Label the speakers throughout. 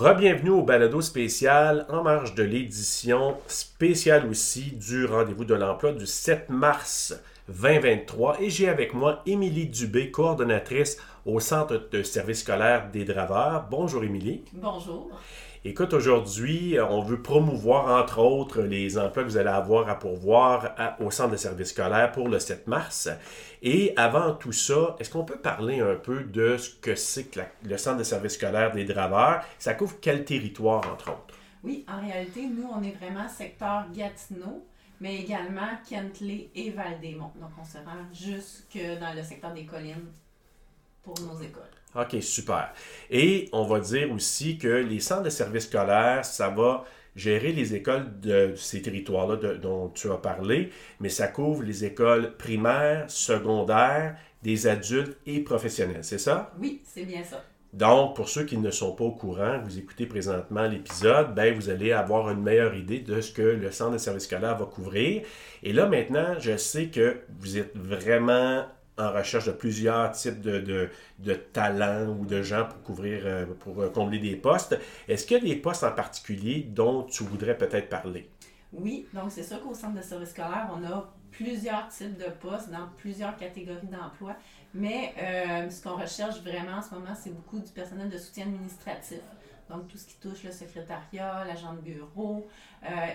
Speaker 1: Rebienvenue au balado spécial en marge de l'édition spéciale aussi du rendez-vous de l'emploi du 7 mars 2023. Et j'ai avec moi Émilie Dubé, coordonnatrice au Centre de service scolaire des Draveurs. Bonjour Émilie.
Speaker 2: Bonjour.
Speaker 1: Écoute, aujourd'hui, on veut promouvoir, entre autres, les emplois que vous allez avoir à pourvoir au Centre de service scolaire pour le 7 mars. Et avant tout ça, est-ce qu'on peut parler un peu de ce que c'est que le Centre de service scolaire des Draveurs? Ça couvre quel territoire, entre autres?
Speaker 2: Oui, en réalité, nous, on est vraiment secteur Gatineau, mais également Kentley et Val-des-Monts. Donc, on se rend jusque dans le secteur des collines pour nos écoles.
Speaker 1: OK, super. Et on va dire aussi que les centres de services scolaires, ça va gérer les écoles de ces territoires-là dont tu as parlé, mais ça couvre les écoles primaires, secondaires, des adultes et professionnels, c'est ça?
Speaker 2: Oui, c'est bien ça.
Speaker 1: Donc, pour ceux qui ne sont pas au courant, vous écoutez présentement l'épisode, ben, vous allez avoir une meilleure idée de ce que le centre de services scolaires va couvrir. Et là, maintenant, je sais que vous êtes vraiment en recherche de plusieurs types de, de, talents ou de gens pour couvrir, euh, pour euh, combler des postes. Est-ce qu'il y a des postes en particulier dont tu voudrais peut-être parler?
Speaker 2: Oui, donc c'est sûr qu'au centre de service scolaire, on a plusieurs types de postes dans plusieurs catégories d'emploi. Mais euh, ce qu'on recherche vraiment en ce moment, c'est beaucoup du personnel de soutien administratif. Donc, tout ce qui touche le secrétariat, l'agent de bureau,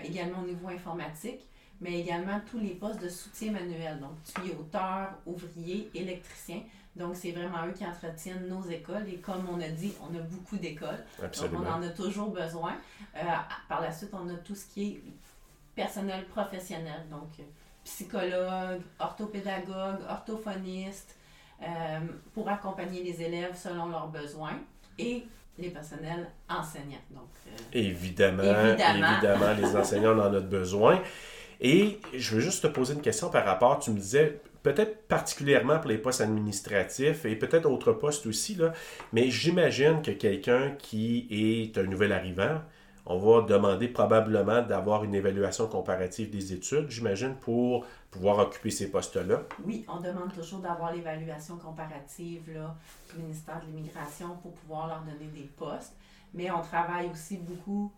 Speaker 2: également au niveau informatique mais également tous les postes de soutien manuel, donc tuyauteur, ouvrier, électricien. Donc, c'est vraiment eux qui entretiennent nos écoles. Et comme on a dit, on a beaucoup d'écoles. Donc, on en a toujours besoin. Euh, par la suite, on a tout ce qui est personnel professionnel. Donc, psychologue, orthopédagogue, orthophoniste, euh, pour accompagner les élèves selon leurs besoins. Et les personnels enseignants. Donc,
Speaker 1: euh, évidemment, évidemment, évidemment, les enseignants en ont besoin. Et je veux juste te poser une question par rapport, tu me disais, peut-être particulièrement pour les postes administratifs et peut-être autres postes aussi, là, mais j'imagine que quelqu'un qui est un nouvel arrivant, on va demander probablement d'avoir une évaluation comparative des études, j'imagine, pour pouvoir occuper ces postes-là.
Speaker 2: Oui, on demande toujours d'avoir l'évaluation comparative là, du ministère de l'Immigration pour pouvoir leur donner des postes. Mais on travaille aussi beaucoup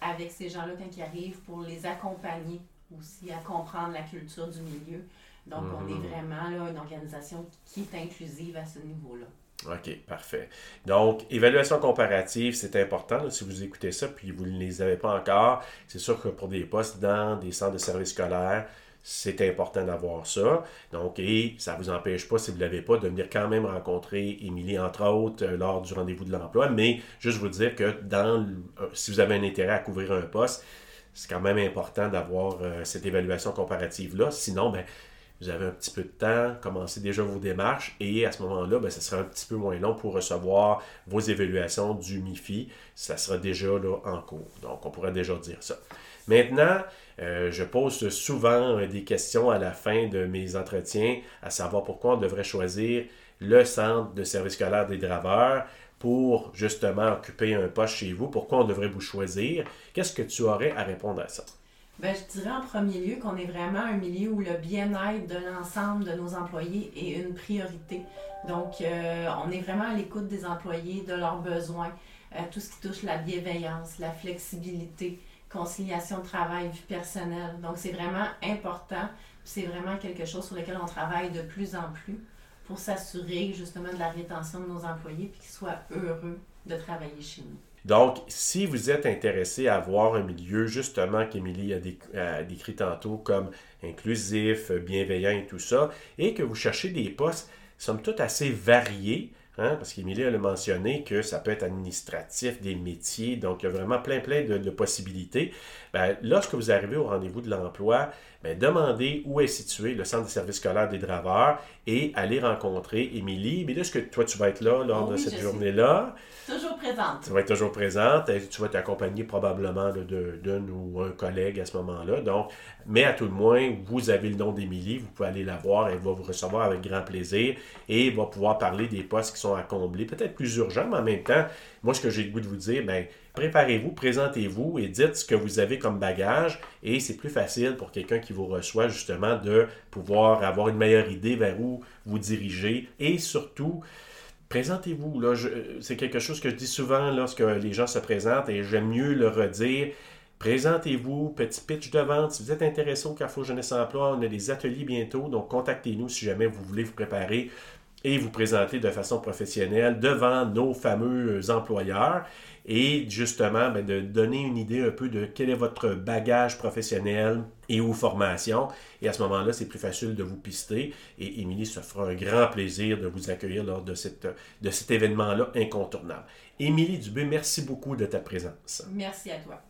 Speaker 2: avec ces gens-là quand ils arrivent pour les accompagner aussi à comprendre la culture du milieu. Donc, on est mhm. vraiment là, une organisation qui est inclusive à ce niveau-là.
Speaker 1: OK, parfait. Donc, évaluation comparative, c'est important. si vous écoutez ça puis vous ne les avez pas encore, c'est sûr que pour des postes dans des centres de services scolaires, c'est important d'avoir ça. Donc, et ça ne vous empêche pas, si vous ne l'avez pas, de venir quand même rencontrer Émilie, entre autres, euh, lors du rendez-vous de l'emploi. Mais juste vous dire que dans, euh, si vous avez un intérêt à couvrir un poste, c'est quand même important d'avoir euh, cette évaluation comparative-là. Sinon, ben, vous avez un petit peu de temps, commencez déjà vos démarches et à ce moment-là, ben, sera un petit peu moins long pour recevoir vos évaluations du MIFI. Ça sera déjà là, en cours. Donc, on pourrait déjà dire ça. Maintenant, euh, je pose souvent euh, des questions à la fin de mes entretiens, à savoir pourquoi on devrait choisir le centre de service scolaire des draveurs pour justement occuper un poste chez vous? Pourquoi on devrait vous choisir? Qu'est-ce que tu aurais à répondre à ça?
Speaker 2: Ben, je dirais en premier lieu qu'on est vraiment un milieu où le bien-être de l'ensemble de nos employés est une priorité. Donc, euh, on est vraiment à l'écoute des employés, de leurs besoins, euh, tout ce qui touche la bienveillance, la flexibilité, conciliation travail, vie personnelle. Donc, c'est vraiment important. C'est vraiment quelque chose sur lequel on travaille de plus en plus pour s'assurer justement de la rétention de nos employés et qu'ils soient heureux de travailler chez nous.
Speaker 1: Donc, si vous êtes intéressé à avoir un milieu, justement, qu'Émilie a, décrit tantôt comme inclusif, bienveillant et tout ça, et que vous cherchez des postes, somme toute, assez variés, hein, parce qu'Émilie a mentionné que ça peut être administratif, des métiers, donc il y a vraiment plein, plein de, possibilités. Ben, lorsque vous arrivez au rendez-vous de l'emploi, ben, demandez où est situé le centre de service scolaire des draveurs et allez rencontrer Émilie. Mais est-ce que toi, tu vas être là lors de cette journée-là?
Speaker 2: Toujours présente.
Speaker 1: Tu vas être toujours présente. Tu vas t'accompagner probablement d'un ou un collègue à ce moment-là. Donc, mais à tout le moins, vous avez le nom d'Émilie, vous pouvez aller la voir, elle va vous recevoir avec grand plaisir et va pouvoir parler des postes qui à combler, peut-être plus urgents, mais en même temps, moi, ce que j'ai le goût de vous dire, ben, préparez-vous, présentez-vous et dites ce que vous avez comme bagage. Et c'est plus facile pour quelqu'un qui vous reçoit justement de pouvoir avoir une meilleure idée vers où vous dirigez et surtout présentez-vous. C'est quelque chose que je dis souvent lorsque les gens se présentent et j'aime mieux le redire. Présentez-vous, petit pitch de vente. Si vous êtes intéressé au Carrefour Jeunesse Emploi, on a des ateliers bientôt, donc contactez-nous si jamais vous voulez vous préparer et vous présenter de façon professionnelle devant nos fameux employeurs et justement ben, de donner une idée un peu de quel est votre bagage professionnel et ou formation. Et à ce moment-là, c'est plus facile de vous pister. Et Émilie se fera un grand plaisir de vous accueillir lors de, cette, de cet événement-là incontournable. Émilie Dubé, merci beaucoup de ta présence.
Speaker 2: Merci à toi.